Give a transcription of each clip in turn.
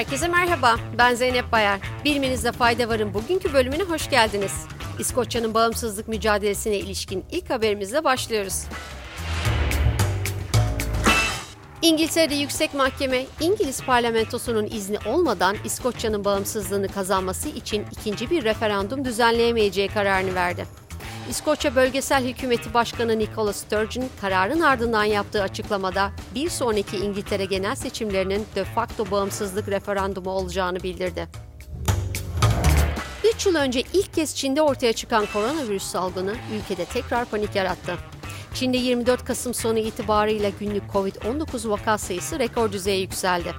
Herkese merhaba, ben Zeynep Bayar. Bilmenizde fayda varın bugünkü bölümüne hoş geldiniz. İskoçya'nın bağımsızlık mücadelesine ilişkin ilk haberimizle başlıyoruz. İngiltere'de Yüksek Mahkeme, İngiliz parlamentosunun izni olmadan İskoçya'nın bağımsızlığını kazanması için ikinci bir referandum düzenleyemeyeceği kararını verdi. İskoçya Bölgesel Hükümeti Başkanı Nicola Sturgeon kararın ardından yaptığı açıklamada bir sonraki İngiltere genel seçimlerinin de facto bağımsızlık referandumu olacağını bildirdi. 3 yıl önce ilk kez Çin'de ortaya çıkan koronavirüs salgını ülkede tekrar panik yarattı. Çin'de 24 Kasım sonu itibarıyla günlük Covid-19 vaka sayısı rekor düzeye yükseldi.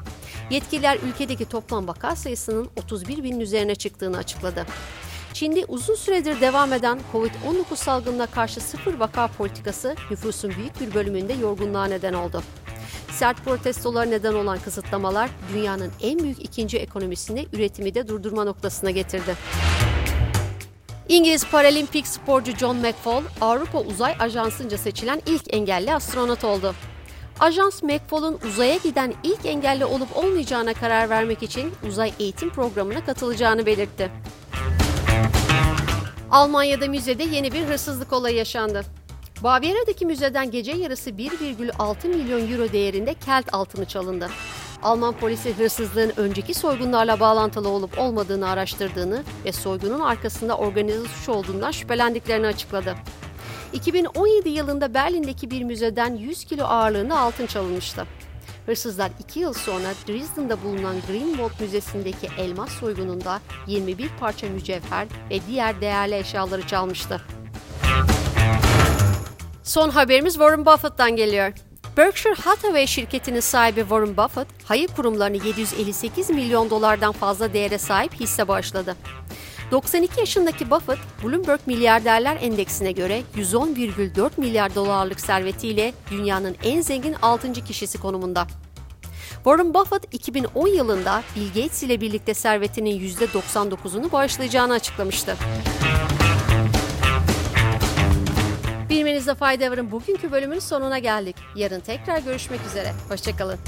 Yetkililer ülkedeki toplam vaka sayısının 31 binin üzerine çıktığını açıkladı. Çin'de uzun süredir devam eden Covid-19 salgınına karşı sıfır vaka politikası nüfusun büyük bir bölümünde yorgunluğa neden oldu. Sert protestolar neden olan kısıtlamalar dünyanın en büyük ikinci ekonomisini üretimi de durdurma noktasına getirdi. İngiliz paralimpik sporcu John McFall, Avrupa Uzay Ajansı'nca seçilen ilk engelli astronot oldu. Ajans McFall'un uzaya giden ilk engelli olup olmayacağına karar vermek için uzay eğitim programına katılacağını belirtti. Almanya'da müzede yeni bir hırsızlık olayı yaşandı. Baviera'daki müzeden gece yarısı 1,6 milyon euro değerinde kelt altını çalındı. Alman polisi hırsızlığın önceki soygunlarla bağlantılı olup olmadığını araştırdığını ve soygunun arkasında organize suç olduğundan şüphelendiklerini açıkladı. 2017 yılında Berlin'deki bir müzeden 100 kilo ağırlığında altın çalınmıştı. Hırsızlar 2 yıl sonra Dresden'da bulunan Greenwald Müzesi'ndeki elmas soygununda 21 parça mücevher ve diğer değerli eşyaları çalmıştı. Son haberimiz Warren Buffett'tan geliyor. Berkshire Hathaway şirketinin sahibi Warren Buffett, hayır kurumlarını 758 milyon dolardan fazla değere sahip hisse bağışladı. 92 yaşındaki Buffett, Bloomberg Milyarderler Endeksine göre 110,4 milyar dolarlık servetiyle dünyanın en zengin 6. kişisi konumunda. Warren Buffett 2010 yılında Bill Gates ile birlikte servetinin %99'unu bağışlayacağını açıklamıştı. Bilmenizde fayda varın bugünkü bölümün sonuna geldik. Yarın tekrar görüşmek üzere. Hoşçakalın.